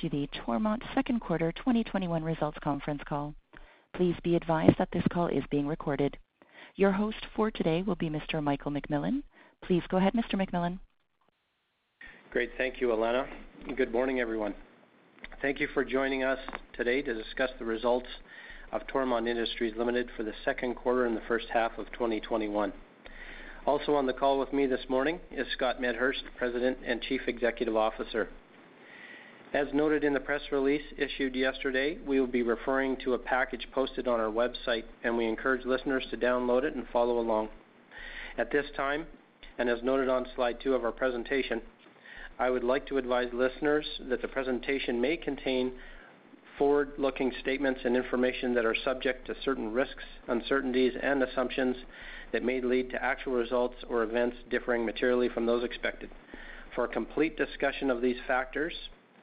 To the Toromont second quarter 2021 results conference call. Please be advised that this call is being recorded. Your host for today will be Mr. Michael McMillan. Please go ahead, Mr. McMillan. Great. Thank you, Elena. Good morning, everyone. Thank you for joining us today to discuss the results of Toromont Industries Limited for the second quarter and the first half of 2021. Also on the call with me this morning is Scott Medhurst, President and Chief Executive Officer. As noted in the press release issued yesterday, we will be referring to a package posted on our website, and we encourage listeners to download it and follow along. At this time, and as noted on slide two of our presentation, I would like to advise listeners that the presentation may contain forward-looking statements and information that are subject to certain risks, uncertainties, and assumptions that may lead to actual results or events differing materially from those expected. For a complete discussion of these factors,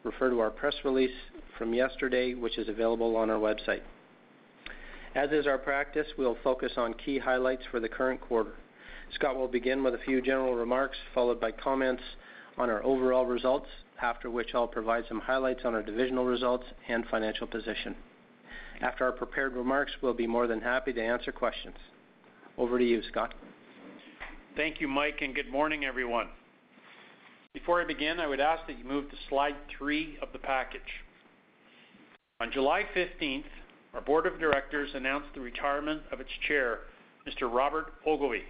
refer to our press release from yesterday, which is available on our website. As is our practice, we'll focus on key highlights for the current quarter. Scott will begin with a few general remarks, followed by comments on our overall results, after which I'll provide some highlights on our divisional results and financial position. After our prepared remarks, we'll be more than happy to answer questions. Over to you, Scott. Thank you, Mike, and good morning, everyone. Before I begin, I would ask that you move to slide three of the package. On July 15th, our board of directors announced the retirement of its chair, Mr. Robert Ogilvie.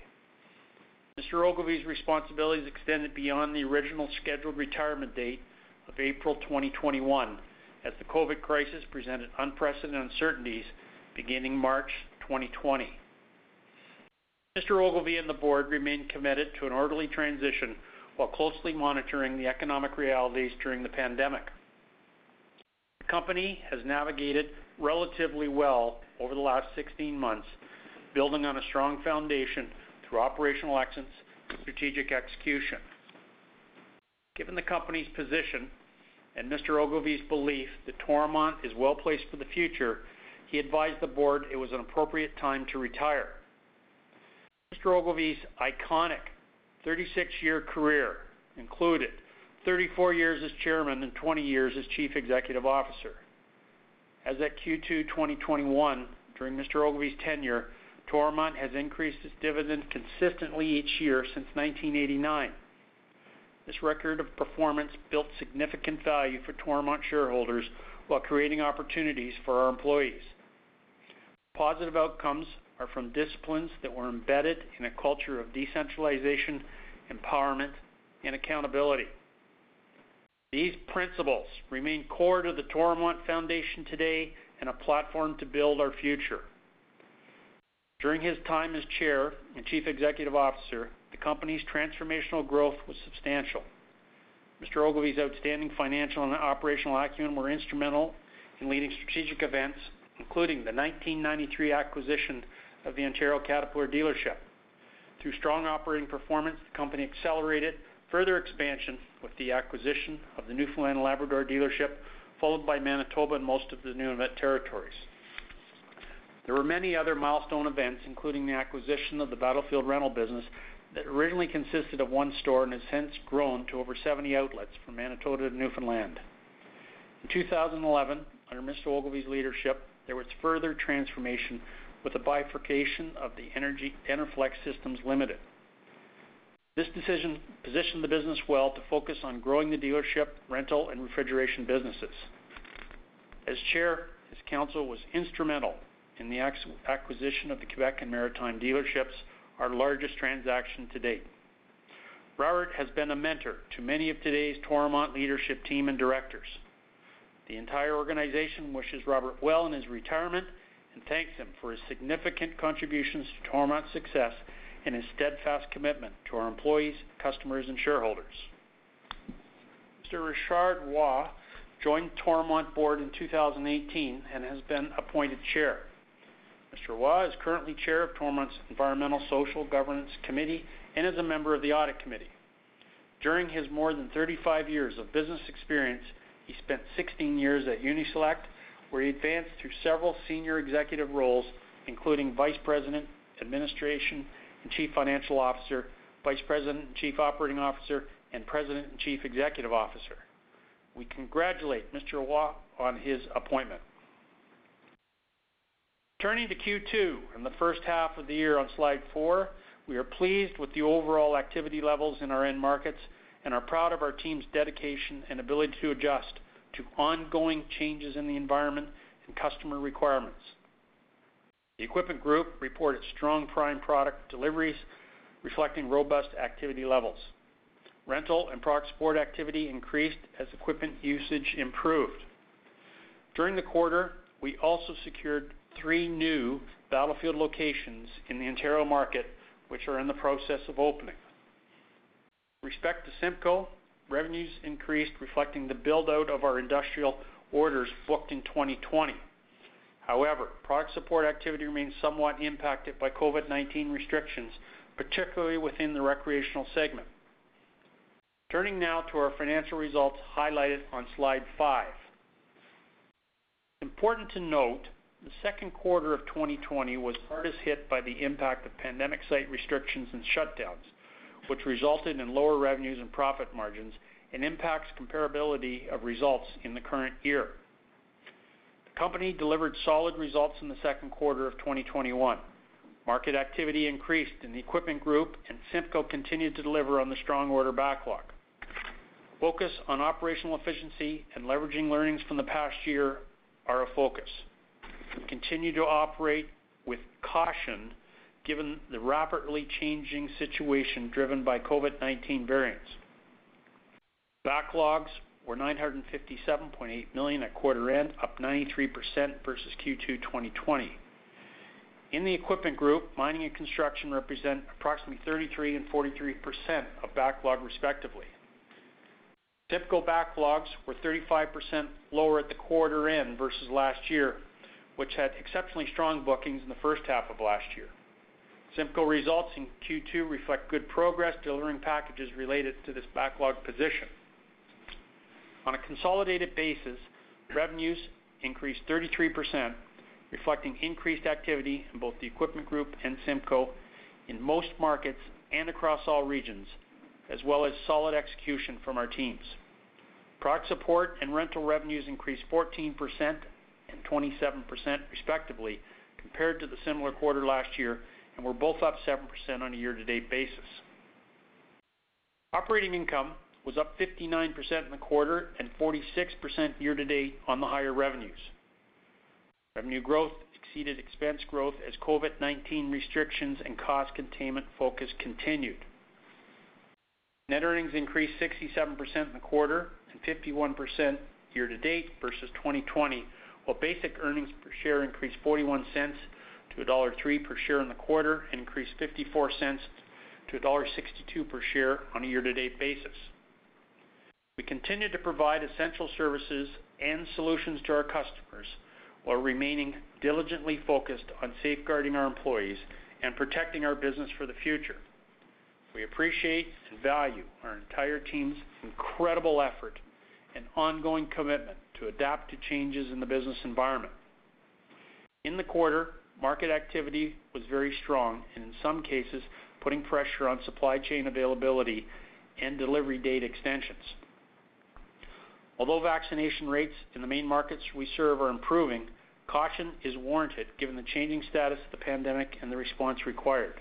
Mr. Ogilvie's responsibilities extended beyond the original scheduled retirement date of April 2021, as the COVID crisis presented unprecedented uncertainties beginning March 2020. Mr. Ogilvie and the board remain committed to an orderly transition while closely monitoring the economic realities during the pandemic. The company has navigated relatively well over the last 16 months, building on a strong foundation through operational excellence and strategic execution. Given the company's position and Mr. Ogilvie's belief that Toromont is well-placed for the future, he advised the board it was an appropriate time to retire. Mr. Ogilvie's iconic 36-year career included 34 years as chairman and 20 years as chief executive officer. As at Q2 2021, during Mr. Ogilvie's tenure, Toromont has increased its dividend consistently each year since 1989. This record of performance built significant value for Toromont shareholders while creating opportunities for our employees. Positive outcomes are from disciplines that were embedded in a culture of decentralization, empowerment, and accountability. These principles remain core to the Toromont Foundation today and a platform to build our future. During his time as chair and chief executive officer, the company's transformational growth was substantial. Mr. Ogilvie's outstanding financial and operational acumen were instrumental in leading strategic events, including the 1993 acquisition of the Ontario Caterpillar dealership. Through strong operating performance, the company accelerated further expansion with the acquisition of the Newfoundland and Labrador dealership, followed by Manitoba and most of the Nunavut territories. There were many other milestone events, including the acquisition of the Battlefield rental business that originally consisted of one store and has since grown to over 70 outlets from Manitoba to Newfoundland. In 2011, under Mr. Ogilvie's leadership, there was further transformation with the bifurcation of the Energy Enerflex Systems Limited. This decision positioned the business well to focus on growing the dealership, rental, and refrigeration businesses. As chair, his counsel was instrumental in the acquisition of the Quebec and Maritime dealerships, our largest transaction to date. Robert has been a mentor to many of today's Toromont leadership team and directors. The entire organization wishes Robert well in his retirement and thanks him for his significant contributions to Toromont's success and his steadfast commitment to our employees, customers, and shareholders. Mr. Richard Roy joined Toromont board in 2018 and has been appointed chair. Mr. Roy is currently chair of Toromont's Environmental Social Governance Committee and is a member of the Audit Committee. During his more than 35 years of business experience, he spent 16 years at Uni-Select, where he advanced through several senior executive roles, including Vice President, Administration and Chief Financial Officer, Vice President and Chief Operating Officer, and President and Chief Executive Officer. We congratulate Mr. Roy on his appointment. Turning to Q2 and the first half of the year on slide four, we are pleased with the overall activity levels in our end markets and are proud of our team's dedication and ability to adjust to ongoing changes in the environment and customer requirements. The Equipment Group reported strong prime product deliveries, reflecting robust activity levels. Rental and product support activity increased as equipment usage improved. During the quarter, we also secured three new Battlefield locations in the Ontario market, which are in the process of opening. With respect to CIMCO, revenues increased, reflecting the build-out of our industrial orders booked in 2020. However, product support activity remains somewhat impacted by COVID-19 restrictions, particularly within the recreational segment. Turning now to our financial results highlighted on slide five. Important to note, the second quarter of 2020 was hardest hit by the impact of pandemic site restrictions and shutdowns, which resulted in lower revenues and profit margins and impacts comparability of results in the current year. The company delivered solid results in the second quarter of 2021. Market activity increased in the Equipment Group, and CIMCO continued to deliver on the strong order backlog. Focus on operational efficiency and leveraging learnings from the past year are a focus. We continue to operate with caution given the rapidly changing situation driven by COVID-19 variants. Backlogs were 957.8 million at quarter end, up 93% versus Q2 2020. In the Equipment Group, mining and construction represent approximately 33 and 43% of backlog respectively. CIMCO backlogs were 35% lower at the quarter end versus last year, which had exceptionally strong bookings in the first half of last year. CIMCO results in Q2 reflect good progress delivering packages related to this backlog position. On a consolidated basis, revenues increased 33%, reflecting increased activity in both the Equipment Group and CIMCO in most markets and across all regions, as well as solid execution from our teams. Product support and rental revenues increased 14% and 27% respectively compared to the similar quarter last year, and we were both up 7% on a year-to-date basis. Operating income was up 59% in the quarter and 46% year-to-date on the higher revenues. Revenue growth exceeded expense growth as COVID-19 restrictions and cost containment focus continued. Net earnings increased 67% in the quarter and 51% year-to-date versus 2020, while basic earnings per share increased 0.41 to 1.03 per share in the quarter and increased $0.54 to 1.62 per share on a year-to-date basis. We continue to provide essential services and solutions to our customers while remaining diligently focused on safeguarding our employees and protecting our business for the future. We appreciate and value our entire team's incredible effort and ongoing commitment to adapt to changes in the business environment. In the quarter, market activity was very strong and in some cases, putting pressure on supply chain availability and delivery date extensions. Although vaccination rates in the main markets we serve are improving, caution is warranted given the changing status of the pandemic and the response required.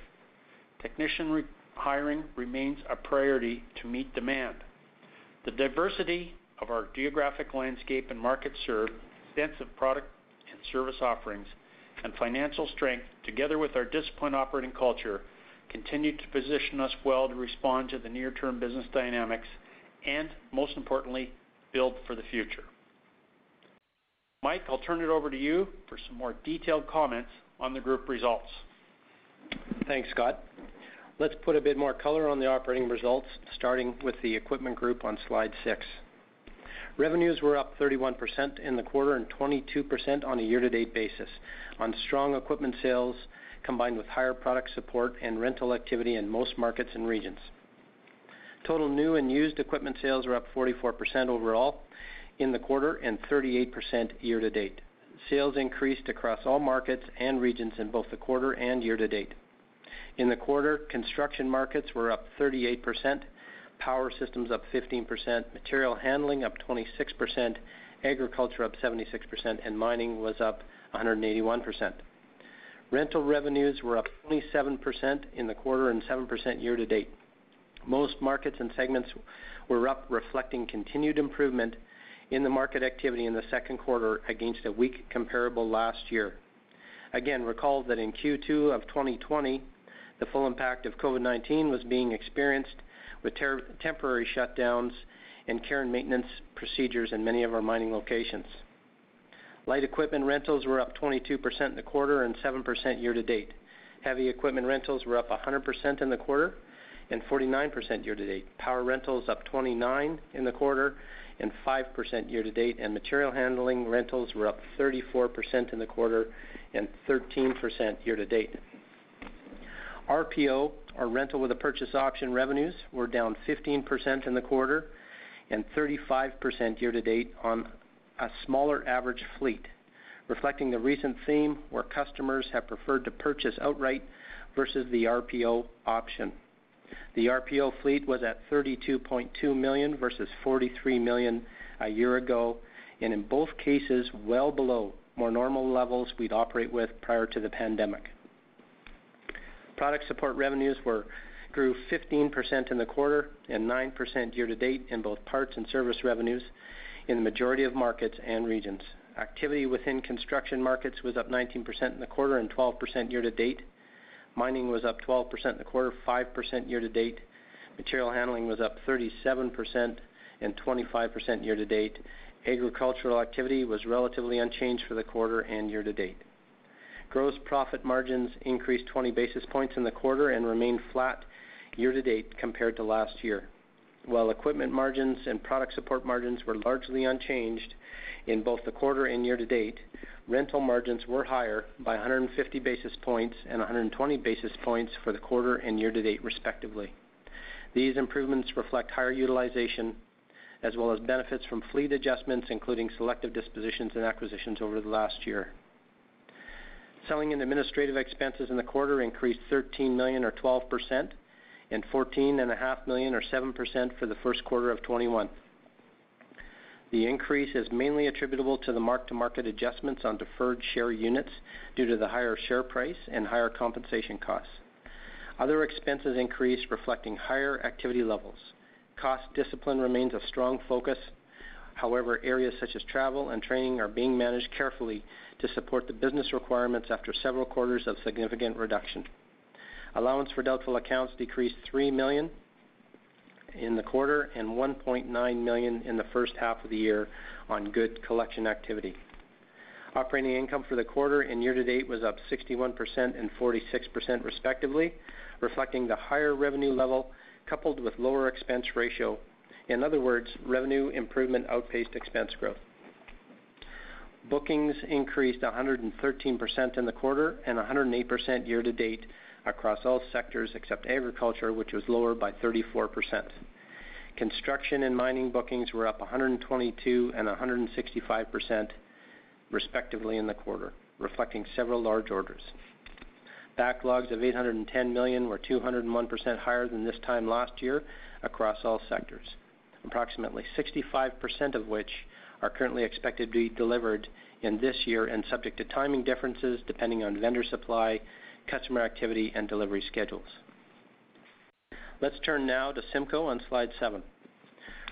Technician hiring remains a priority to meet demand. The diversity of our geographic landscape and market served, extensive product and service offerings, and financial strength, together with our disciplined operating culture, continue to position us well to respond to the near-term business dynamics and, most importantly, build for the future. Mike, I'll turn it over to you for some more detailed comments on the group results. Thanks, Scott. Let's put a bit more color on the operating results, starting with the Equipment Group on slide six. Revenues were up 31% in the quarter and 22% on a year-to-date basis on strong equipment sales, combined with higher product support and rental activity in most markets and regions. Total new and used equipment sales were up 44% overall in the quarter and 38% year to date. Sales increased across all markets and regions in both the quarter and year to date. In the quarter, construction markets were up 38%, power systems up 15%, material handling up 26%, agriculture up 76%, and mining was up 181%. Rental revenues were up 27% in the quarter and 7% year to date. Most markets and segments were up, reflecting continued improvement in the market activity in the second quarter against a weak comparable last year. Again, recall that in Q2 of 2020, the full impact of COVID-19 was being experienced with temporary shutdowns and care and maintenance procedures in many of our mining locations. Light equipment rentals were up 22% in the quarter and 7% year to date. Heavy equipment rentals were up 100% in the quarter and 49% year to date. Power rentals up 29% in the quarter and 5% year to date, and material handling rentals were up 34% in the quarter and 13% year to date. RPO, our rental with a purchase option revenues, were down 15% in the quarter and 35% year to date on a smaller average fleet, reflecting the recent theme where customers have preferred to purchase outright versus the RPO option. The RPO fleet was at 32.2 million versus 43 million a year ago, and in both cases, well below more normal levels we'd operate with prior to the pandemic. Product support revenues grew 15% in the quarter and 9% year to date in both parts and service revenues in the majority of markets and regions. Activity within construction markets was up 19% in the quarter and 12% year to date. Mining was up 12% in the quarter, 5% year to date. Material handling was up 37% and 25% year to date. Agricultural activity was relatively unchanged for the quarter and year to date. Gross profit margins increased 20 basis points in the quarter and remained flat year to date compared to last year. While equipment margins and product support margins were largely unchanged in both the quarter and year to date, rental margins were higher by 150 basis points and 120 basis points for the quarter and year to date, respectively. These improvements reflect higher utilization as well as benefits from fleet adjustments, including selective dispositions and acquisitions over the last year. Selling and administrative expenses in the quarter increased 13 million or 12% and 14.5 million or 7% for the first quarter of 2021. The increase is mainly attributable to the mark-to-market adjustments on deferred share units due to the higher share price and higher compensation costs. Other expenses increased, reflecting higher activity levels. Cost discipline remains a strong focus. However, areas such as travel and training are being managed carefully to support the business requirements after several quarters of significant reduction. Allowance for doubtful accounts decreased 3 million in the quarter and 1.9 million in the first half of the year on good collection activity. Operating income for the quarter and year to date was up 61% and 46% respectively, reflecting the higher revenue level coupled with lower expense ratio. In other words, revenue improvement outpaced expense growth. Bookings increased 113% in the quarter and 108% year to date across all sectors except agriculture, which was lower by 34%. Construction and mining bookings were up 122% and 165% respectively in the quarter, reflecting several large orders. Backlogs of 810 million were 201% higher than this time last year across all sectors, approximately 65% of which are currently expected to be delivered in this year and subject to timing differences depending on vendor supply, customer activity, and delivery schedules. Let's turn now to CIMCO on slide seven.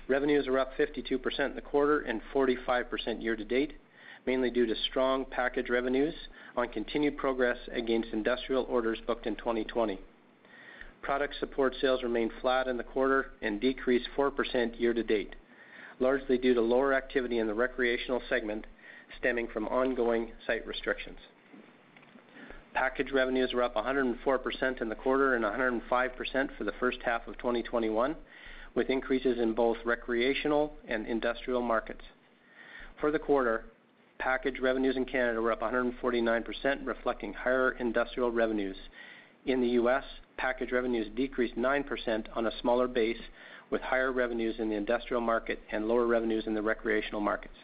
Revenues are up 52% in the quarter and 45% year to date, mainly due to strong package revenues on continued progress against industrial orders booked in 2020. Product support sales remained flat in the quarter and decreased 4% year to date, largely due to lower activity in the recreational segment stemming from ongoing site restrictions. Package revenues were up 104% in the quarter and 105% for the first half of 2021, with increases in both recreational and industrial markets. For the quarter, package revenues in Canada were up 149%, reflecting higher industrial revenues. In the U.S., package revenues decreased 9% on a smaller base, with higher revenues in the industrial market and lower revenues in the recreational markets.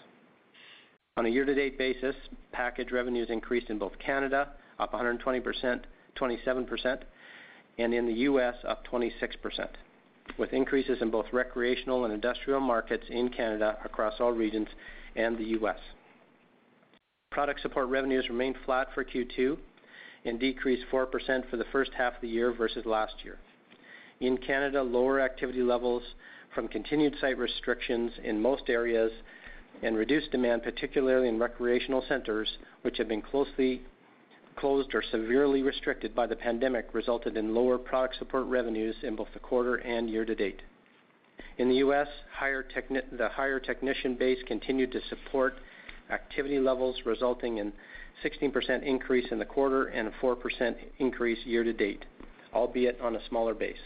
On a year-to-date basis, package revenues increased in both Canada, up 120%, 27%, and in the U.S., up 26%, with increases in both recreational and industrial markets in Canada across all regions and the U.S. Product support revenues remained flat for Q2 and decreased 4% for the first half of the year versus last year. In Canada, lower activity levels from continued site restrictions in most areas and reduced demand, particularly in recreational centers, which have been closely closed or severely restricted by the pandemic, resulted in lower product support revenues in both the quarter and year to date. In the U.S., the higher technician base continued to support activity levels, resulting in 16% increase in the quarter and a 4% increase year to date, albeit on a smaller base.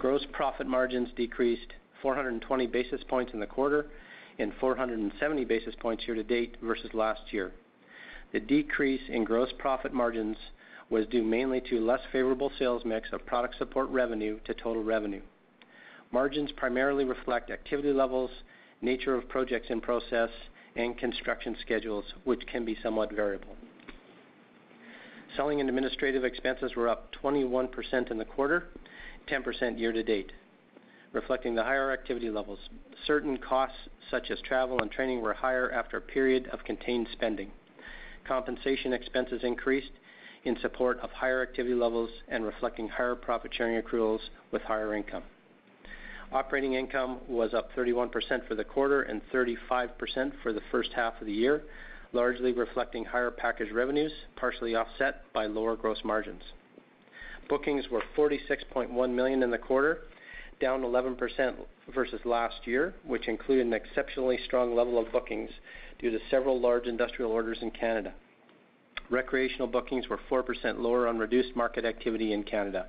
Gross profit margins decreased 420 basis points in the quarter and 470 basis points year to date versus last year. The decrease in gross profit margins was due mainly to less favorable sales mix of product support revenue to total revenue. Margins primarily reflect activity levels, nature of projects in process, and construction schedules, which can be somewhat variable. Selling and administrative expenses were up 21% in the quarter, 10% year to date, reflecting the higher activity levels. Certain costs, such as travel and training, were higher after a period of contained spending. Compensation expenses increased in support of higher activity levels and reflecting higher profit-sharing accruals with higher income. Operating income was up 31% for the quarter and 35% for the first half of the year, largely reflecting higher package revenues, partially offset by lower gross margins. Bookings were 46.1 million in the quarter, down 11% versus last year, which included an exceptionally strong level of bookings due to several large industrial orders in Canada. Recreational bookings were 4% lower on reduced market activity in Canada,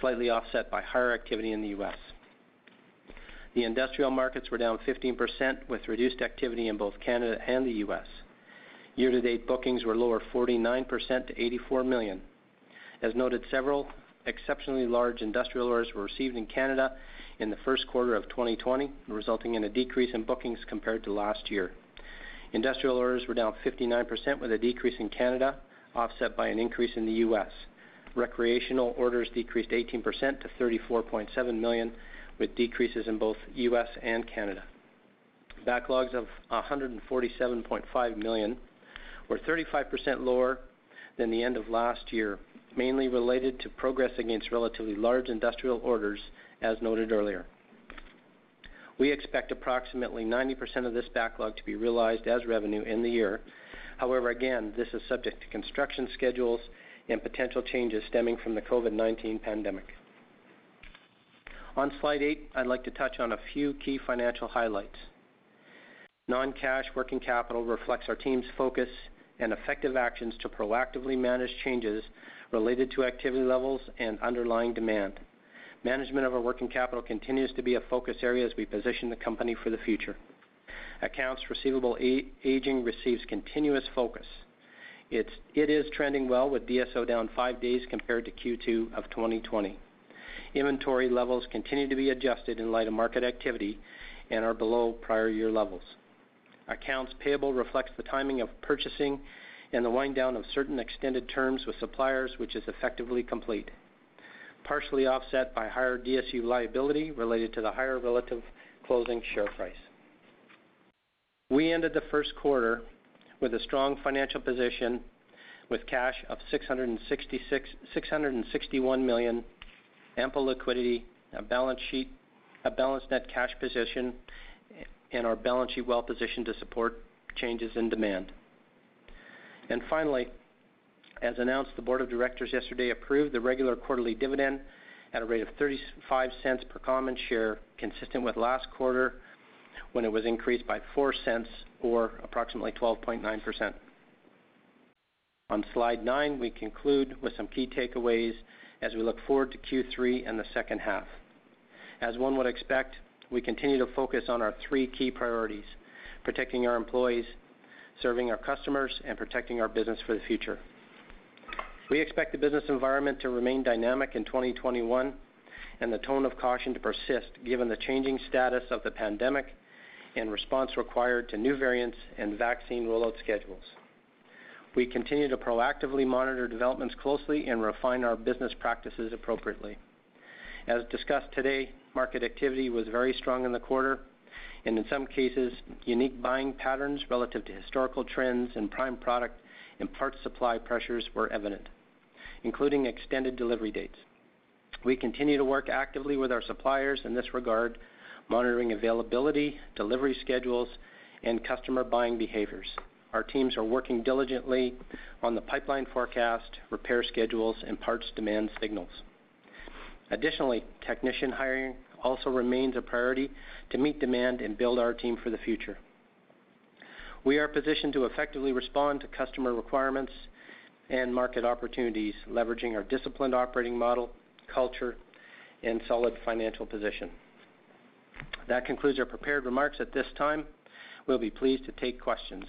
slightly offset by higher activity in the U.S. The industrial markets were down 15%, with reduced activity in both Canada and the U.S. Year-to-date bookings were lower 49% to 84 million. As noted, several exceptionally large industrial orders were received in Canada in the first quarter of 2020, resulting in a decrease in bookings compared to last year. Industrial orders were down 59%, with a decrease in Canada offset by an increase in the U.S. Recreational orders decreased 18% to 34.7 million, with decreases in both U.S. and Canada. Backlogs of 147.5 million were 35% lower than the end of last year, mainly related to progress against relatively large industrial orders, as noted earlier. We expect approximately 90% of this backlog to be realized as revenue in the year. However, again, this is subject to construction schedules and potential changes stemming from the COVID-19 pandemic. On slide eight, I'd like to touch on a few key financial highlights. Non-cash working capital reflects our team's focus and effective actions to proactively manage changes related to activity levels and underlying demand. Management of our working capital continues to be a focus area as we position the company for the future. Accounts receivable aging receives continuous focus. It is trending well, with DSO down five days compared to Q2 of 2020. Inventory levels continue to be adjusted in light of market activity and are below prior year levels. Accounts payable reflects the timing of purchasing and the wind down of certain extended terms with suppliers, which is effectively complete, partially offset by higher DSU liability related to the higher relative closing share price. We ended the first quarter with a strong financial position with cash of 661 million, ample liquidity, a balance sheet, a balanced net cash position, and our balance sheet well positioned to support changes in demand. And finally, as announced, the board of directors yesterday approved the regular quarterly dividend at a rate of 0.35 per common share, consistent with last quarter when it was increased by 0.04 or approximately 12.9%. On slide nine, we conclude with some key takeaways as we look forward to Q3 and the second half. As one would expect, we continue to focus on our three key priorities: protecting our employees, serving our customers, and protecting our business for the future. We expect the business environment to remain dynamic in 2021 and the tone of caution to persist given the changing status of the pandemic and response required to new variants and vaccine rollout schedules. We continue to proactively monitor developments closely and refine our business practices appropriately. As discussed today, market activity was very strong in the quarter, and in some cases, unique buying patterns relative to historical trends and prime product and parts supply pressures were evident, including extended delivery dates. We continue to work actively with our suppliers in this regard, monitoring availability, delivery schedules, and customer buying behaviors. Our teams are working diligently on the pipeline forecast, repair schedules, and parts demand signals. Additionally, technician hiring also remains a priority to meet demand and build our team for the future. We are positioned to effectively respond to customer requirements and market opportunities, leveraging our disciplined operating model, culture, and solid financial position. That concludes our prepared remarks at this time. We'll be pleased to take questions.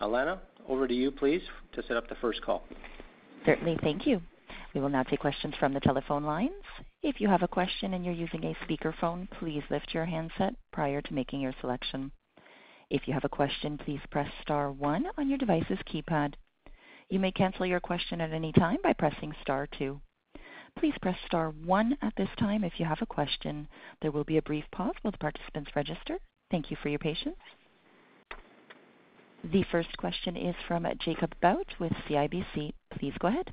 Alana, over to you, please, to set up the first call. Certainly. Thank you. We will now take questions from the telephone lines. If you have a question and you're using a speakerphone, please lift your handset prior to making your selection. If you have a question, please press star one on your device's keypad. You may cancel your question at any time by pressing star two. Please press star one at this time if you have a question. There will be a brief pause while the participants register. Thank you for your patience. The first question is from Jacob Bout with CIBC. Please go ahead.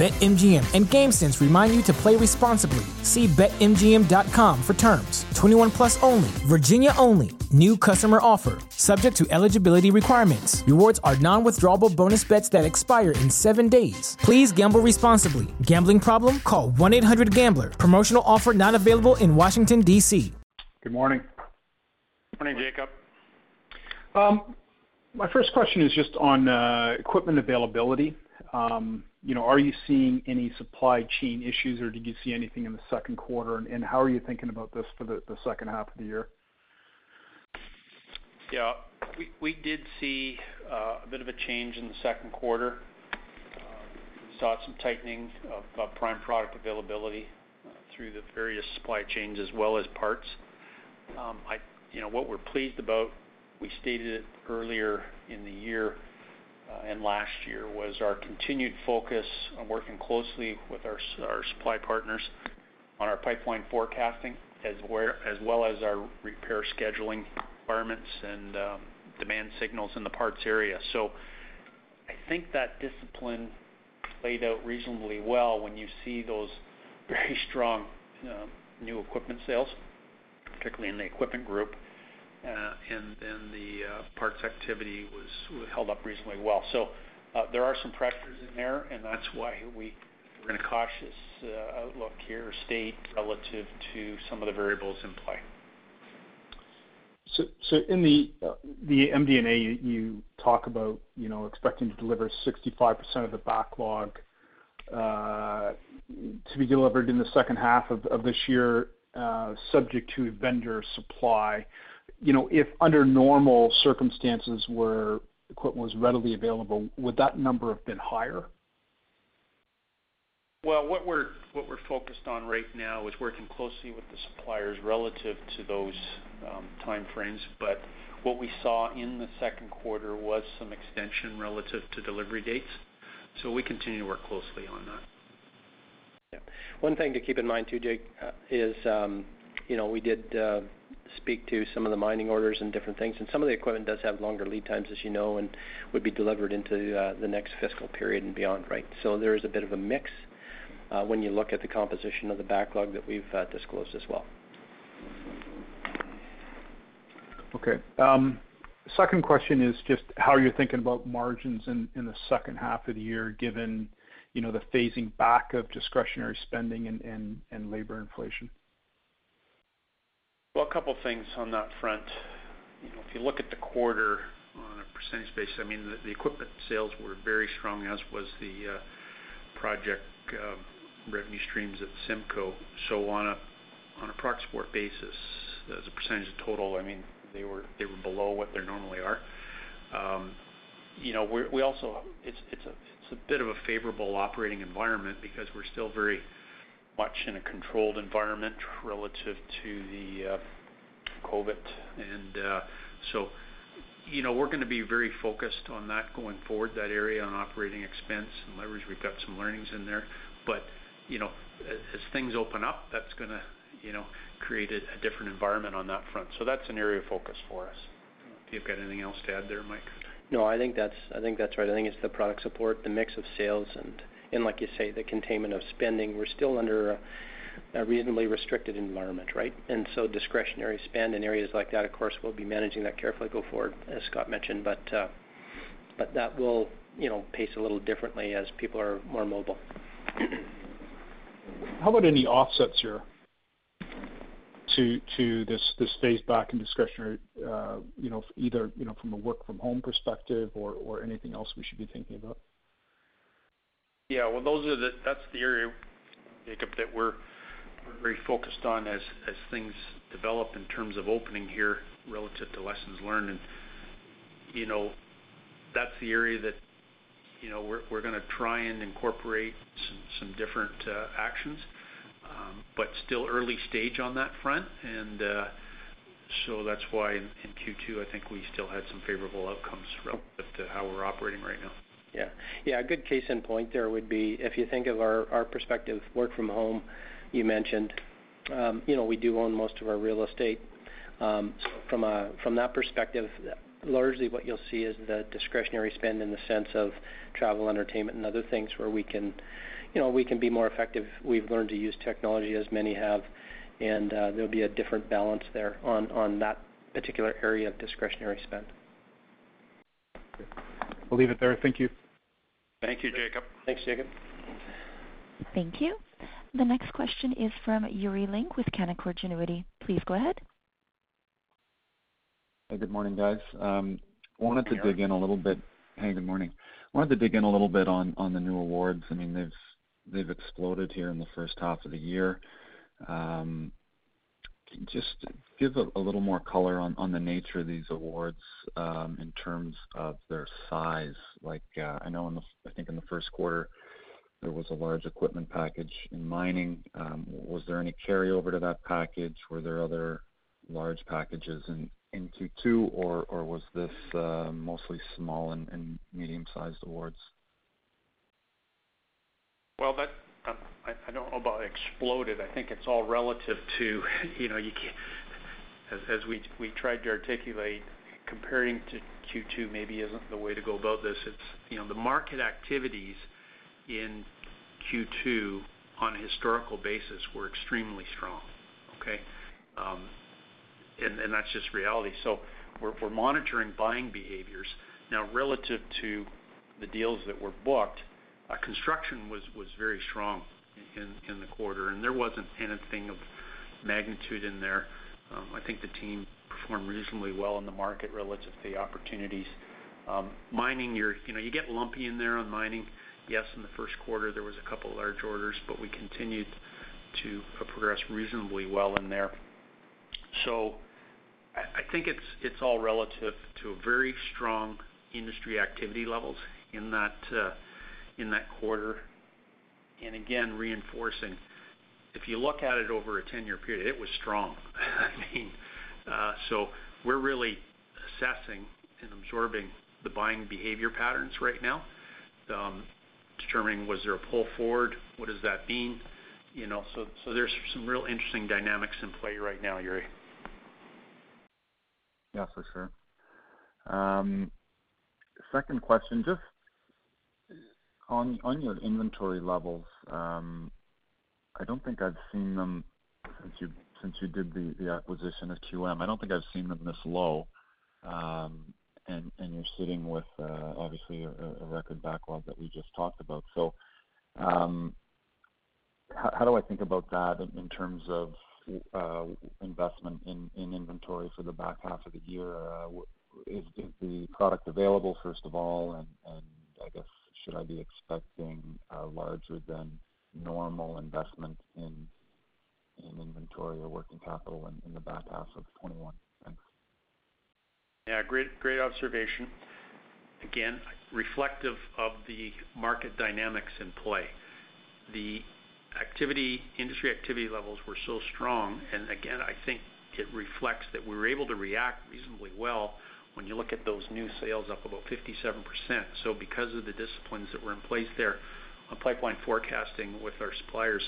BetMGM and GameSense remind you to play responsibly. See BetMGM.com for terms. 21 plus only, Virginia only. New customer offer. Subject to eligibility requirements. Rewards are non withdrawable bonus bets that expire in seven days. Please gamble responsibly. Gambling problem? Call 1 800 Gambler. Promotional offer not available in Washington, D.C. Good morning. Good Morning, Jacob. Um, my first question is just on uh, equipment availability. Um, you know, are you seeing any supply chain issues, or did you see anything in the second quarter? And how are you thinking about this for the second half of the year? Yeah. We did see uh, a bit of a change in the second quarter. Uh, we saw some tightening of prime product availability uh, through the various supply chains as well as parts. Um, I you know, what we're pleased about, we stated it earlier in the year, uh, and last year was our continued focus on working closely with our supply partners on our pipeline forecasting, as well as our repair scheduling requirements and um, demand signals in the parts area. So I think that discipline played out reasonably well when you see those very strong uh, new equipment sales, particularly in the equipment group. Uh, the uh, parts activity was held up reasonably well. Uh, there are some pressures in there, and that's why we're in a cautious outlook here, state relative to some of the variables in play. In the MD&A, you talk about, you know, expecting to deliver 65% of the backlog to be delivered in the second half of this year, subject to vendor supply you know, if under normal circumstances where equipment was readily available, would that number have been higher? Well, what we're focused on right now is working closely with the suppliers relative to those um, time frames. But what we saw in the second quarter was some extension relative to delivery dates. So we continue to work closely on that. Yeah. One thing to keep in mind too, Jake, uh, is, um, you know, we did uh, speak to some of the mining orders and different things. And some of the equipment does have longer lead times, as you know, and would be delivered into uh, the next fiscal period and beyond, right? So there is a bit of a mix uh, when you look at the composition of the backlog that we've uh, disclosed as well. Okay. Um, second question is just how you're thinking about margins in the second half of the year, given, you know, the phasing back of discretionary spending and labor inflation. Well, a couple things on that front. You know, if you look at the quarter on a percentage basis, I mean, the equipment sales were very strong, as was the uh, project uh, revenue streams at CIMCO. On a product support basis, as a percentage of total, I mean, they were below what they normally are. Um, you know, we also. It's a bit of a favorable operating environment because we're still very much in a controlled environment relative to the COVID. And uh so you know, we're gonna be very focused on that going forward, that area on operating expense and leverage. We've got some learnings in there. But, you know, as things open up, that's gonna, you know, create a different environment on that front. So that's an area of focus for us. If you've got anything else to add there, Mike? No, I think that's I think that's right. I think it's the product support, the mix of sales, and like you say, the containment of spending. We're still under a reasonably restricted environment, right? And so discretionary spend in areas like that, of course, we'll be managing that carefully going forward, as Scott mentioned. But uh, but that will, you know, pace a little differently as people are more mobile. How about any offsets here to to this this phase back in discretionary, uh, you know, either, you know, from a work from home perspective or or anything else we should be thinking about? Yeah. Well, that's the area, Jacob, that we're very focused on as things develop in terms of opening here relative to lessons learned. And you know, that's the area that, you know, we're gonna try and incorporate some different actions, but still early stage on that front. And uh so that's why in Q2, I think we still had some favorable outcomes relative to how we're operating right now. Yeah. Yeah, a good case in point there would be if you think of our perspective, work from home, you mentioned, um, you know, we do own most of our real estate. Um, from that perspective, largely what you'll see is the discretionary spend in the sense of travel, entertainment, and other things where we can, you know, we can be more effective. We've learned to use technology as many have, and uh, there'll be a different balance there on that particular area of discretionary spend. Okay. I'll leave it there. Thank you. Thank you, Jacob. Thanks, Jacob. Thank you. The next question is from Yuri Lynk with Canaccord Genuity. Please go ahead. Hey, good morning, guys. Um, wanted to dig in a little bit. Hey, good morning. Wanted to dig in a little bit on the new awards. I mean, they've exploded here in the first half of the year. Um, Just give a little more color on the nature of these awards um, in terms of their size. Like, uh, I know in the I think in the first quarter, there was a large equipment package in mining. Um, was there any carryover to that package? Were there other large packages in Q2, or was this uh, mostly small and medium-sized awards? Well, I don't know about exploded. I think it's all relative to, you know, as we tried to articulate, comparing to Q2 maybe isn't the way to go about this. It's, you know, the market activities in Q2 on a historical basis were extremely strong, okay? Um, and that's just reality. So we're monitoring buying behaviors. Now, relative to the deals that were booked, Uh, construction was very strong in the quarter, and there wasn't anything of magnitude in there. Um, I think the team performed reasonably well in the market relative to the opportunities. Um, mining, you know, you get lumpy in there on mining. Yes, in the first quarter, there was a couple large orders, but we continued to uh, progress reasonably well in there. So I think it's all relative to very strong industry activity levels in that uh, quarter. And again, reinforcing, if you look at it over a 10-year period, it was strong. I mean, so we're really assessing and absorbing the buying behavior patterns right now, determining was there a pull forward? What does that mean? You know, there's some real interesting dynamics in play right now, Yuri. Yeah, for sure. Um, second question, just on your inventory levels, um, I don't think I've seen them since you since you did the acquisition of QM. I don't think I've seen them this low. Um, and you're sitting with uh, obviously a record backlog that we just talked about. So um, how do I think about that in terms of uh, investment in inventory for the back half of the year? Uh, is the product available, first of all? and I guess, should I be expecting a larger than normal investment in inventory or working capital in the back half of 2021? Thanks. Yeah, great observation. Again, reflective of the market dynamics in play. The industry activity levels were so strong, and again, I think it reflects that we were able to react reasonably well when you look at those new sales up about 57%. So because of the disciplines that were in place there on pipeline forecasting with our suppliers,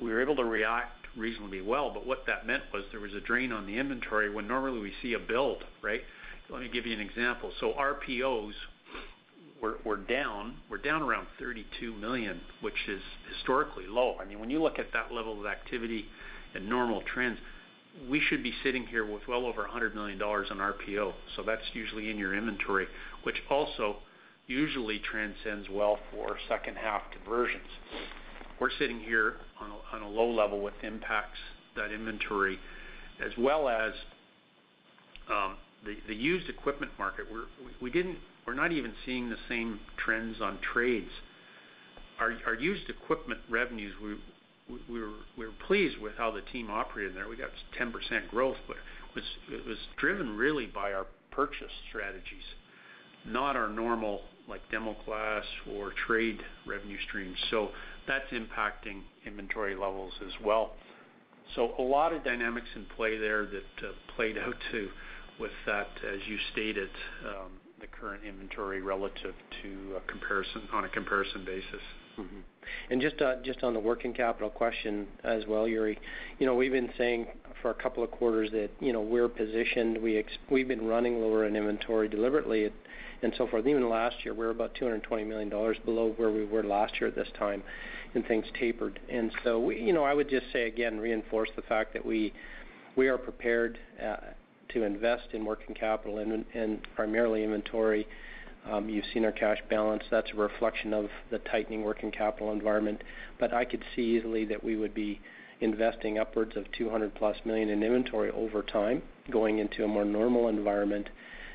we were able to react reasonably well. But what that meant was there was a drain on the inventory when normally we see a build, right? Let me give you an example. So RPOs were were down, we're down around 32 million, which is historically low. I mean, when you look at that level of activity and normal trends, we should be sitting here with well over 100 million dollars on RPO. So that's usually in your inventory, which also usually transcends well for second half conversions. We're sitting here on a low level with impacts that inventory as well as um, the used equipment market. We're not even seeing the same trends on trades. Our used equipment revenues, were we were pleased with how the team operated there. We got 10% growth, but it was driven really by our purchase strategies, not our normal like demo class or trade revenue streams. So that's impacting inventory levels as well. So a lot of dynamics in play there that uh, played out too with that, as you stated, um, the current inventory relative to a comparison on a comparison basis. Mm-hmm. Uh, just on the working capital question as well, Yuri, you know, we've been saying for a couple of quarters that, you know, we're positioned. We've been running lower in inventory deliberately and so forth. Even last year, we were about 220 million dollars below where we were last year at this time, and things tapered. And so we, you know, I would just say again, reinforce the fact that we we are prepared uh, to invest in working capital and and primarily inventory. Um, you've seen our cash balance. That's a reflection of the tightening working capital environment. But I could see easily that we would be investing upwards of 200+ million in inventory over time, going into a more normal environment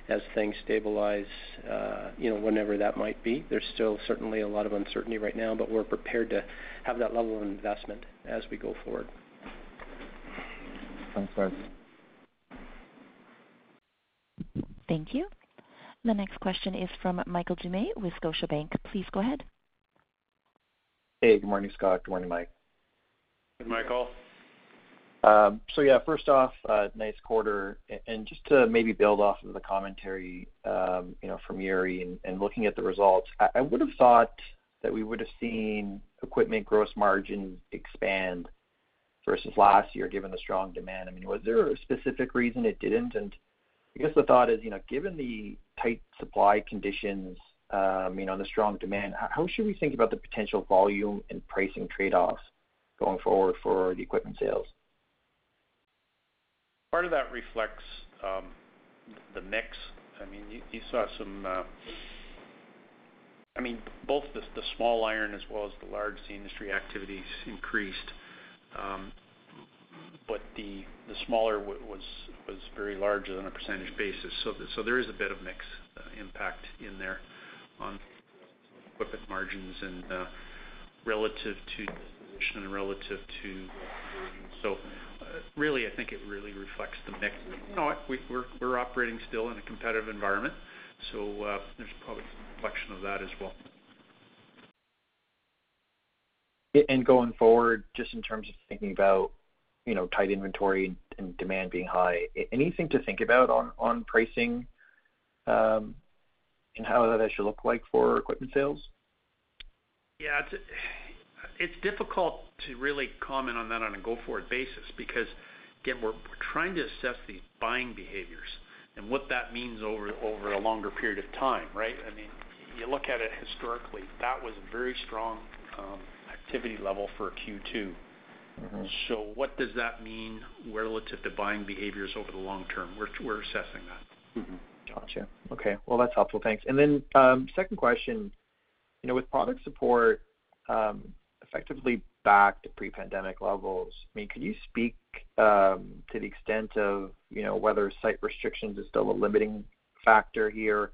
as things stabilize, uh, you know, whenever that might be. There's still certainly a lot of uncertainty right now, but we're prepared to have that level of investment as we go forward. Thanks, guys. Thank you. The next question is from Michael Doumet with Scotiabank. Please go ahead. Hey, good morning, Scott. Good morning, Mike. Good, Michael. Um, so yeah, first off, uh, nice quarter. And just to maybe build off of the commentary, um, you know, from Yuri and looking at the results, I would have thought that we would have seen equipment gross margins expand versus last year, given the strong demand. I mean, was there a specific reason it didn't? And I guess the thought is, you know, given the tight supply conditions, um, you know, and the strong demand, how should we think about the potential volume and pricing trade-offs going forward for the equipment sales? Part of that reflects um, the mix. I mean, you saw some. Uh, I mean, both the small iron as well as the large industry activities increased. But the smaller was very large on a percentage basis. So There is a bit of mix uh, impact in there on equipment margins and uh, relative to position and relative to. So uh, Really, I think it really reflects the mix. You know? We're operating still in a competitive environment, so there's probably some reflection of that as well. And going forward, just in terms of thinking about you know, tight inventory and demand being high, anything to think about on pricing, um, and how that should look like for equipment sales? Yeah. It's it's difficult to really comment on that on a go-forward basis because again, we're trying to assess these buying behaviors and what that means over over a longer period of time, right? I mean, you look at it historically, that was a very strong activity level for Q2. Mm-hmm. What does that mean relative to buying behaviors over the long term? We're assessing that. Mm-hmm. Gotcha. Okay. Well, that's helpful. Thanks. And then, um, Second question. You know, with product support um, effectively back to pre-pandemic levels, I mean, could you speak um, to the extent of, you know, whether site restrictions is still a limiting factor here,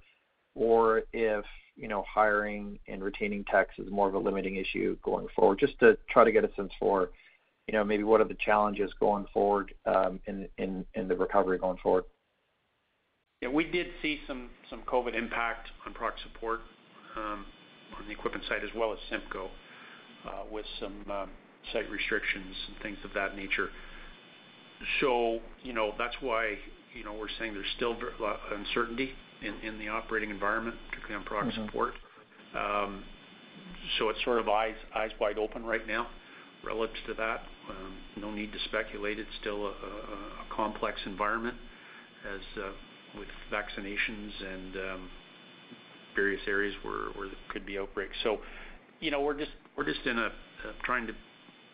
or if, you know, hiring and retaining techs is more of a limiting issue going forward? Just to try to get a sense for, you know, maybe what are the challenges going forward um, in the recovery going forward. Yeah, we did see some COVID impact on product support um, on the equipment side as well as CIMCO uh, with some um, site restrictions and things of that nature. So, you know, that's why, you know, we're saying there's still a lot of uncertainty in the operating environment, particularly on product mm-hmm. support. Um so it's sort of eyes wide open right now relative to that. Um, no need to speculate. It's still a complex environment as uh, with vaccinations and um, various areas where there could be outbreaks. So, you know, we're just uh trying to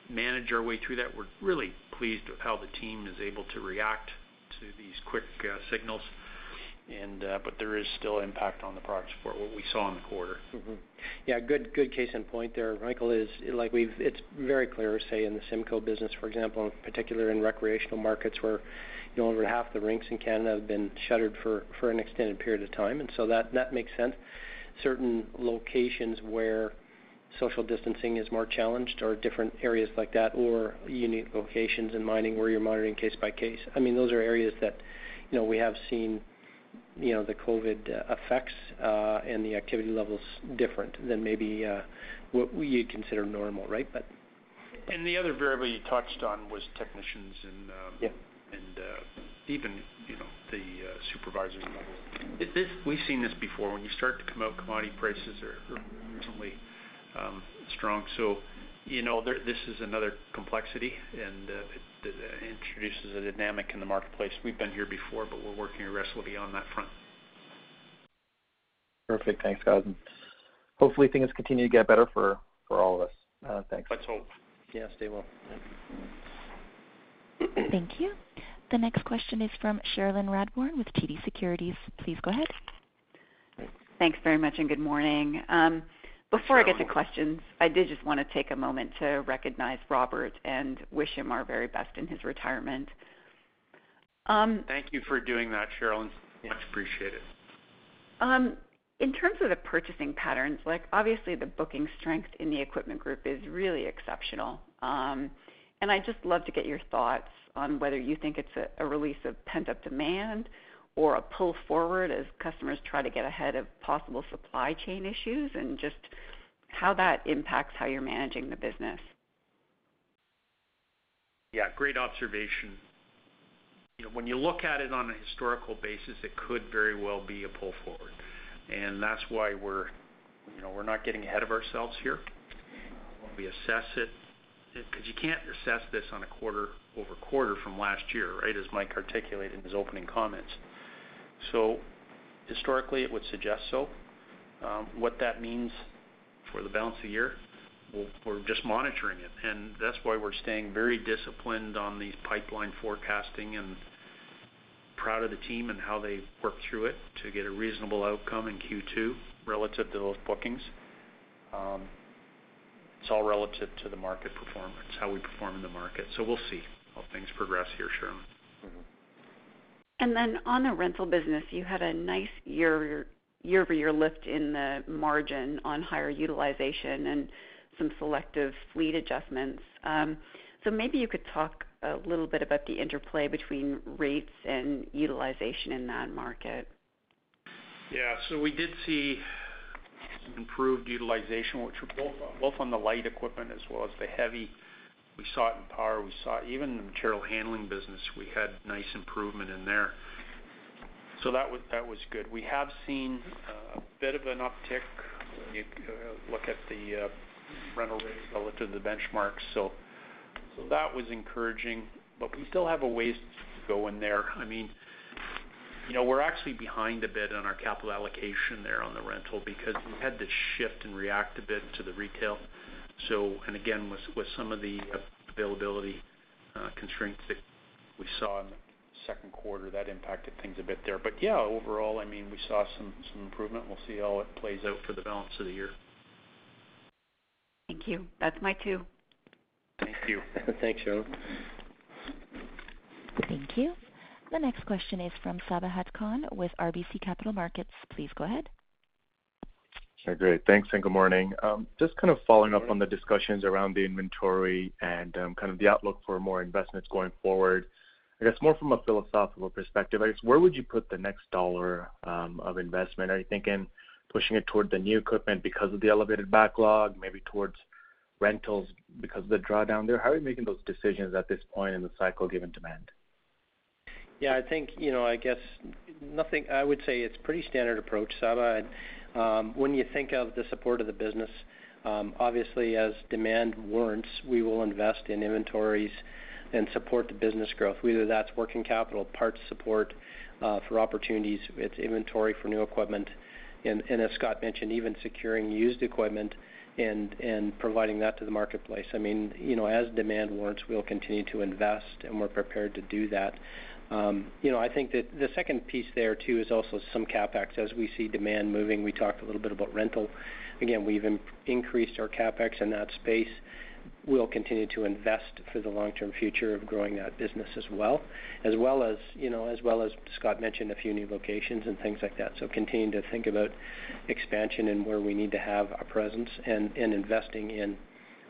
manage our way through that. We're really pleased with how the team is able to react to these quick uh, signals. Uh, but there is still impact on the product support, what we saw in the quarter. Mm-hmm. Yeah, good good case in point there, Michael. Is like we've it's very clear, say, in the CIMCO business, for example, in particular in recreational markets where, you know, over half the rinks in Canada have been shuttered for for an extended period of time. And so that that makes sense. Certain locations where social distancing is more challenged or different areas like that, or unique locations in mining where you're monitoring case by case. I mean, those are areas that, you know, we have seen, you know, the COVID uh, effects uh, and the activity levels different than maybe uh, what you'd consider normal, right? But and the other variable you touched on was technicians and um, Yeah Even, you know, the supervisory level. We've seen this before. When you start to come out, commodity prices are reasonably um, strong. You know, this is another complexity, and uh, it uh, introduces a dynamic in the marketplace. We've been here before, but we're working aggressively on that front. Perfect. Thanks, guys. Hopefully things continue to get better for all of us. Uh, thanks. Let's hope. Yeah, stay well. Thank you. The next question is from Cherilyn Radbourne with TD Securities. Please go ahead. Thanks very much, and good morning. Um, Before I get to questions, I did just wanna take a moment to recognize Robert and wish him our very best in his retirement. Thank you for doing that, Cherilyn. Much appreciated. In terms of the purchasing patterns, like obviously the booking strength in the Equipment Group is really exceptional. Um and I'd just love to get your thoughts on whether you think it's a release of pent-up demand or a pull forward as customers try to get ahead of possible supply chain issues, and just how that impacts how you're managing the business. Yeah, great observation. You know, when you look at it on a historical basis, it could very well be a pull forward. And that's why we're, you know, we're not getting ahead of ourselves here. When we assess it, 'cause you can't assess this on a quarter-over-quarter from last year, right? As Mike articulated in his opening comments. So historically, it would suggest so. Um, what that means for the balance of the year, we're just monitoring it. And that's why we're staying very disciplined on these pipeline forecasting and proud of the team and how they worked through it to get a reasonable outcome in Q2 relative to those bookings. Um, it's all relative to the market performance, how we perform in the market. So we'll see how things progress here, Cherilyn. On the rental business, you had a nice year-over-year lift in the margin on higher utilization and some selective fleet adjustments. Um, so maybe you could talk a little bit about the interplay between rates and utilization in that market. Yeah. So we did see improved utilization, which were both on the light equipment as well as the heavy. We saw it in power. We saw even in the material handling business, we had nice improvement in there. So that was good. We have seen a bit of an uptick when you uh, look at the uh, rental rates relative to the benchmarks. So so that was encouraging. but we still have a ways to go in there. I mean, you know, we're actually behind a bit on our capital allocation there on the rental because we had to shift and react a bit to the retail. So and again, with some of the availability uh, constraints that we saw in the second quarter, that impacted things a bit there. But yeah, overall, I mean, we saw some improvement. We'll see how it plays out for the balance of the year. Thank you. That's my two. Thank you. Thanks, Cheryl. Thank you. The next question is from Sabahat Khan with RBC Capital Markets. Please go ahead. Great. Thanks, and good morning. Um, just kind of following up on the discussions around the inventory and um, kind of the outlook for more investments going forward. I guess more from a philosophical perspective, I guess, where would you put the next dollar um, of investment? Are you thinking pushing it toward the new equipment because of the elevated backlog, maybe towards rentals because of the drawdown there? How are you making those decisions at this point in the cycle given demand? Yeah, I think, you know, I guess nothing. I would say it's pretty standard approach, Saba. Um, when you think of the support of the business, um, obviously as demand warrants, we will invest in inventories and support the business growth, whether that's working capital, parts support, uh, for opportunities, it's inventory for new equipment. And as Scott mentioned, even securing used equipment and providing that to the marketplace. I mean, you know, as demand warrants, we'll continue to invest, and we're prepared to do that. Um, you know, I think that the second piece there too is also some CapEx. As we see demand moving, we talked a little bit about rental. Again, we've increased our CapEx in that space. We'll continue to invest for the long-term future of growing that business as well. As well as, you know, as well as Scott mentioned, a few new locations and things like that. So, continuing to think about expansion and where we need to have a presence and investing in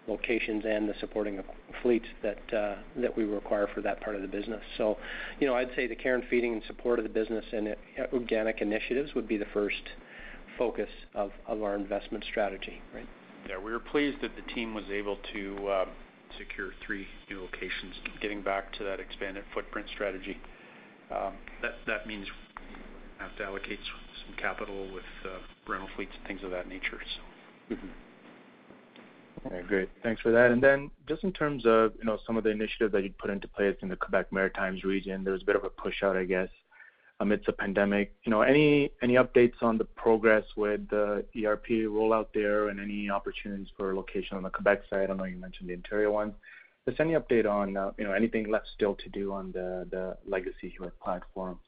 locations and the supporting of fleets uh, that we require for that part of the business. So, you know, I'd say the care and feeding and support of the business and uh, organic initiatives would be the first focus of our investment strategy, right? Yeah. We were pleased that the team was able to um, secure three new locations, getting back to that expanded footprint strategy. Um, that means we have to allocate some capital with uh, rental fleets and things of that nature. Mm-hmm. Okay, great. Thanks for that. And then just in terms of, you know, some of the initiatives that you'd put into place in the Quebec Maritimes region, there was a bit of a push out, I guess, amidst the pandemic. You know, any any updates on the progress with the ERP rollout there and any opportunities for location on the Quebec side? I know you mentioned the Ontario one. Just any update on, uh, you know, anything left still to do on the legacy Hewitt platform?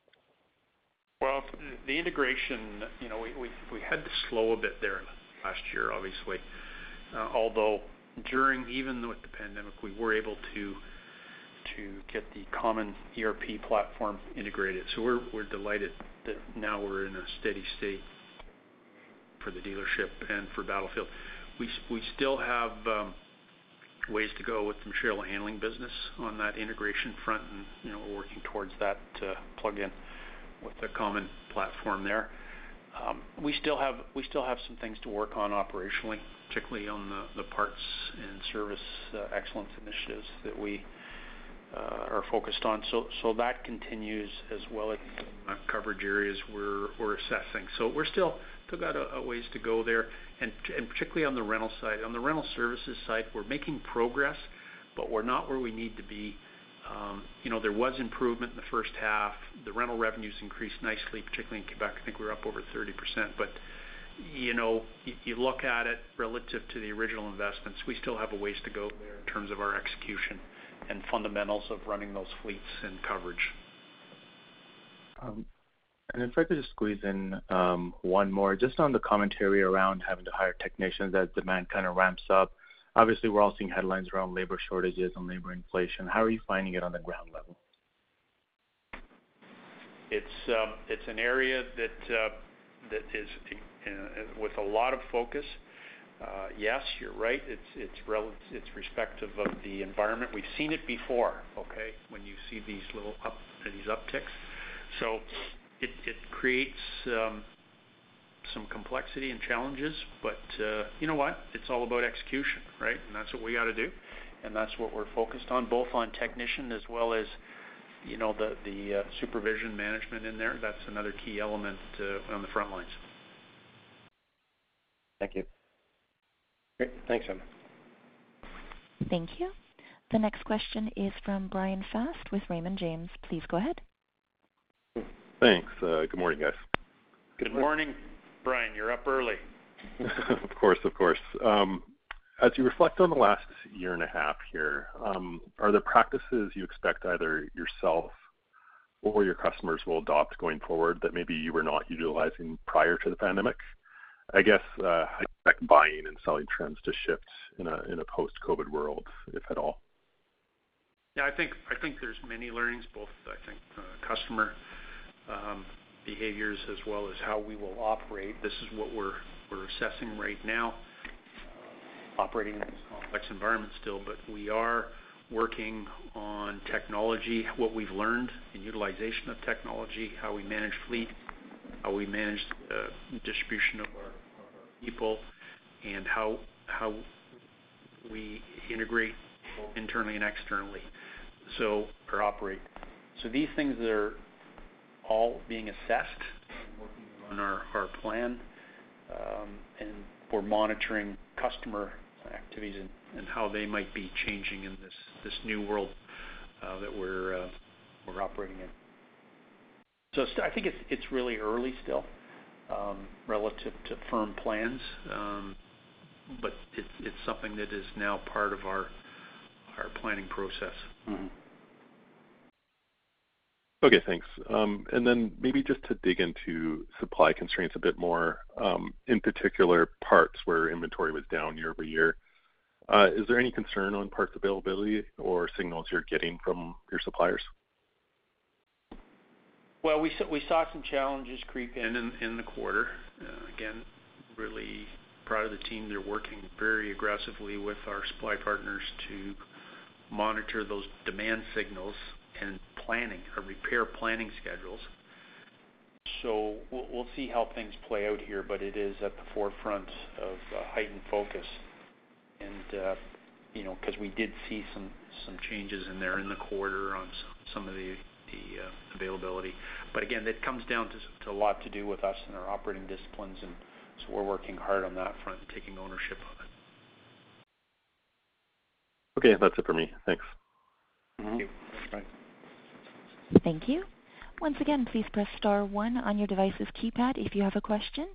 Well, the integration, you know, we we had to slow a bit there last year, obviously. Uh, although during, even with the pandemic, we were able to to get the common ERP platform integrated. So we're we're delighted that now we're in a steady state for the dealership and for Battlefield. We we still have um, ways to go with the material handling business on that integration front, and, you know, we're working towards that uh, to plug in with the common platform there. Um, we still have we still have some things to work on operationally, particularly on the parts and service uh, excellence initiatives that we uh, are focused on. So so that continues as well as coverage areas we're assessing. So we're still still got a ways to go there, and particularly on the rental side. On the rental services side, we're making progress, but we're not where we need to be. You know, there was improvement in the first half. The rental revenues increased nicely, particularly in Quebec. I think we're up over 30%. But you know, you look at it relative to the original investments, we still have a ways to go there in terms of our execution and fundamentals of running those fleets and coverage. Um and if I could just squeeze in one more, just on the commentary around having to hire technicians as demand kind of ramps up. Obviously, we're all seeing headlines around labor shortages and labor inflation. How are you finding it on the ground level? It's um, an area that uh, is uh, with a lot of focus. Uh, yes, you're right. It's reflective of the environment. We've seen it before, okay, when you see these little upticks. So it it creates um, some complexity and challenges. But uh, you know what? It's all about execution, right? And that's what we gotta do, and that's what we're focused on, both on technician as well as, you know, the uh, supervision management in there. That's another key element uh, on the front lines. Thank you. Great. Thanks, Saba. Thank you. The next question is from Bryan Fast with Raymond James. Please go ahead. Thanks. Good morning, guys. Good morning, Bryan. You're up early. Of course. Of course. Um, as you reflect on the last year and a half here, um, are there practices you expect either yourself or your customers will adopt going forward that maybe you were not utilizing prior to the pandemic? I guess, uh, how you expect buying and selling trends to shift in a post-COVID world, if at all? Yeah, I think there's many learnings, both I think uh, customer um, behaviors as well as how we will operate. This is what we're assessing right now, operating in this complex environment still. But we are working on technology, what we've learned in utilization of technology, how we manage fleet, how we manage the distribution of our people, and how we integrate internally and externally, So or operate. So these things are all being assessed working on our plan, um, and we're monitoring customer activities and how they might be changing in this new world uh, that uh, we're operating in. So I think it's really early still um, relative to firm plans. Um but it's it's something that is now part of our planning process. Mm-hmm. Okay, thanks. Um and then maybe just to dig into supply constraints a bit more, um, in particular parts where inventory was down year-over-year. Uh, is there any concern on parts availability or signals you're getting from your suppliers? Well, we saw some challenges creep in in the quarter. Uh, again, really proud of the team. They're working very aggressively with our supply partners to monitor those demand signals and planning or repair planning schedules. So we'll see how things play out here, but it is at the forefront of uh, heightened focus. And uh, you know, 'cause we did see some changes in there in the quarter on some of the uh, availability. But again, it comes down to a lot to do with us and our operating disciplines, and so we're working hard on that front and taking ownership of it. Okay. That's it for me. Thanks. Mm-hmm. Thank you. Bye. Thank you. Once again, please press star one on your device's keypad if you have a question.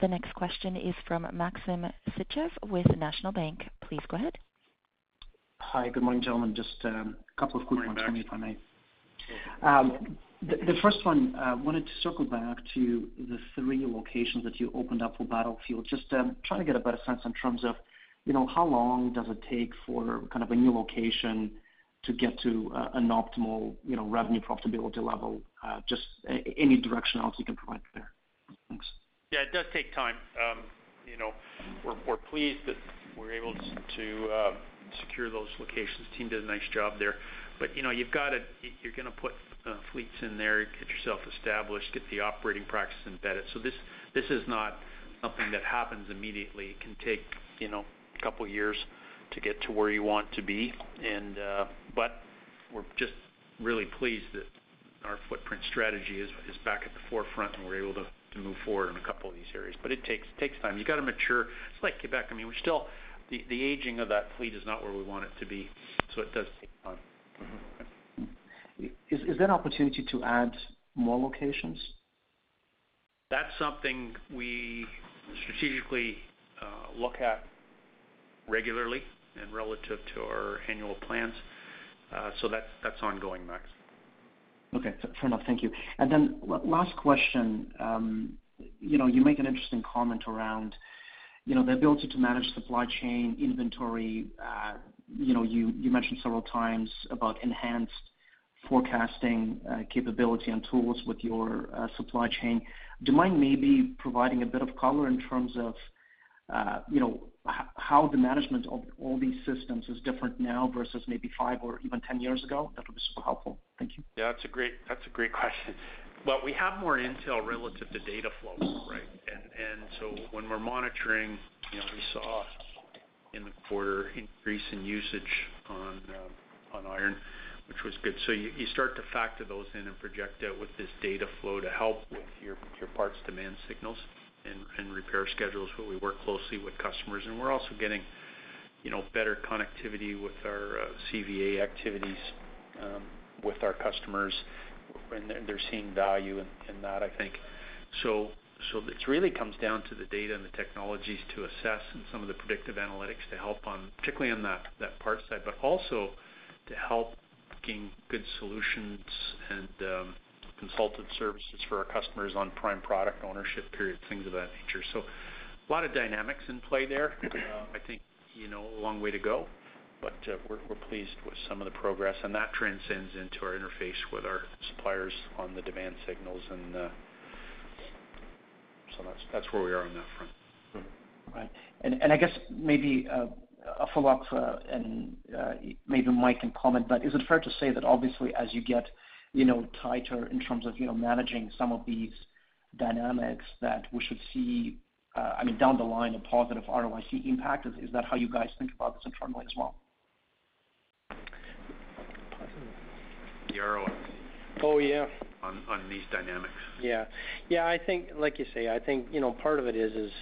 The next question is from Maxim Sytchev with National Bank. Please go ahead. Hi. Good morning, gentlemen. Just um, a couple of quick ones for me, if I may. Morning, um, Max. The first one, I wanted to circle back to the three locations that you opened up for Battlefield. Just um, trying to get a better sense in terms of, you know, how long does it take for kind of a new location to get to uh, an optimal, you know, revenue profitability level? Uh, just any directionality you can provide there. Thanks. Yeah, it does take time. Um, you know, we're pleased that we're able to uh, secure those locations. Team did a nice job there. But you know, you're gonna put fleets in there, get yourself established, get the operating practice embedded. So this this is not something that happens immediately. It can take, you know, a couple years to get to where you want to be. Uh, but we're just really pleased that our footprint strategy is back at the forefront, and we're able to move forward in a couple of these areas. But it takes time. You gotta mature. It's like Quebec. I mean, we're still the aging of that fleet is not where we want it to be, so it does take time. Mm-hmm. Is there an opportunity to add more locations? That's something we strategically uh, look at regularly and relative to our annual plans. Uh so that's that's ongoing, Max. Okay. Fair enough. Thank you. And then last question. Um, you know, you make an interesting comment around, you know, the ability to manage supply chain inventory. Uh, you know, you mentioned several times about enhanced forecasting uh, capability and tools with your uh, supply chain. Do you mind maybe providing a bit of color in terms of, you know, how the management of all these systems is different now versus maybe five or even 10 years ago? That would be super helpful. Thank you. Yeah, that's a great that's a great question. Well, we have more intel relative to data flow, right? And so when we're monitoring, you know, we saw in the quarter increase in usage on uh, on iron, which was good. So you start to factor those in and project out with this data flow to help with your your parts demand signals and repair schedules, but we work closely with customers. And we're also getting, you know, better connectivity with our uh, CVA activities um, with our customers, and they're seeing value in that, I think. So so it really comes down to the data and the technologies to assess and some of the predictive analytics to help on, particularly on that parts side, but also to help gain good solutions and um, consultative services for our customers on prime product ownership period, things of that nature. So a lot of dynamics in play there. Um, I think, you know, a long way to go, but uh, we're pleased with some of the progress, and that transcends into our interface with our suppliers on the demand signals. And uh so that's that's where we are on that front. Mm-hmm. Right. I guess maybe uh, a follow-up, uh, and maybe Mike can comment, but is it fair to say that obviously as you get, you know, tighter in terms of, you know, managing some of these dynamics that we should see, uh, I mean, down the line, a positive ROIC impact? Is that how you guys think about this internally as well? The ROIC. Oh, yeah. On these dynamics. Yeah. Yeah, I think, like you say, I think, you know, part of it is is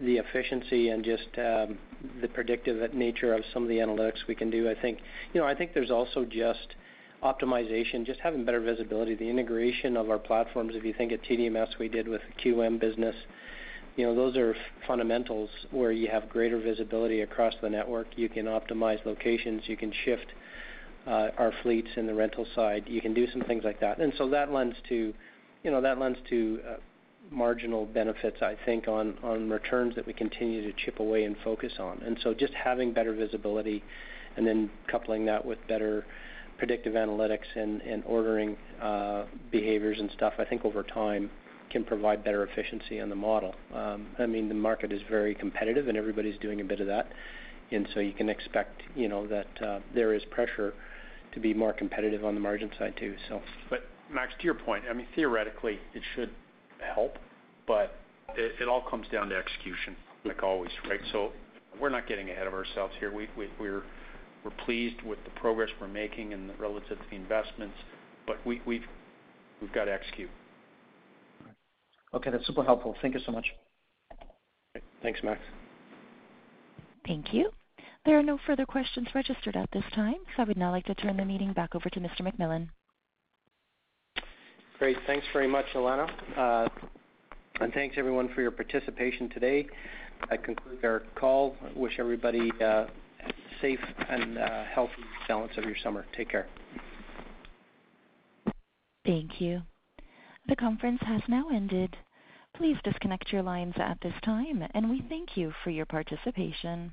the efficiency and just um, the predictive nature of some of the analytics we can do. I think, you know, I think there's also just optimization, just having better visibility, the integration of our platforms. If you think of TDMS we did with the QM business, you know, those are fundamentals where you have greater visibility across the network. You can optimize locations, you can shift uh, our fleets in the rental side. You can do some things like that. And so that lends to, you know, that lends to uh, marginal benefits, I think, on returns that we continue to chip away and focus on. And so just having better visibility and then coupling that with better predictive analytics and ordering uh, behaviors and stuff, I think over time can provide better efficiency on the model. Um, I mean, the market is very competitive and everybody's doing a bit of that. And so you can expect, you know, that uh, there is pressure to be more competitive on the margin side too, so. But Max, to your point, I mean, theoretically it should help, but it all comes down to execution, like always, right? So we're not getting ahead of ourselves here. We're pleased with the progress we're making and relative to the investments, but we've got to execute. Okay. That's super helpful. Thank you so much. Thanks, Max. Thank you. There are no further questions registered at this time, so I would now like to turn the meeting back over to Mr. McMillan. Great. Thanks very much, Elena. Uh and thanks everyone for your participation today. That concludes our call. I wish everybody a safe and uh, healthy balance of your summer. Take care. Thank you. The conference has now ended. Please disconnect your lines at this time, and we thank you for your participation.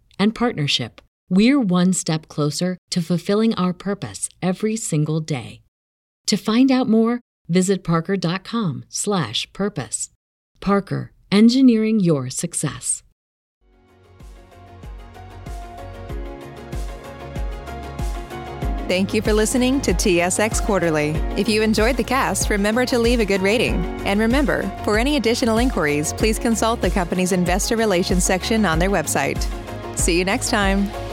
and partnership, we're one step closer to fulfilling our purpose every single day. To find out more, visit parker.com/purpose. Parker, engineering your success. Thank you for listening to TSX Quarterly. If you enjoyed the cast, remember to leave a good rating. And remember, for any additional inquiries, please consult the company's investor relations section on their website. See you next time.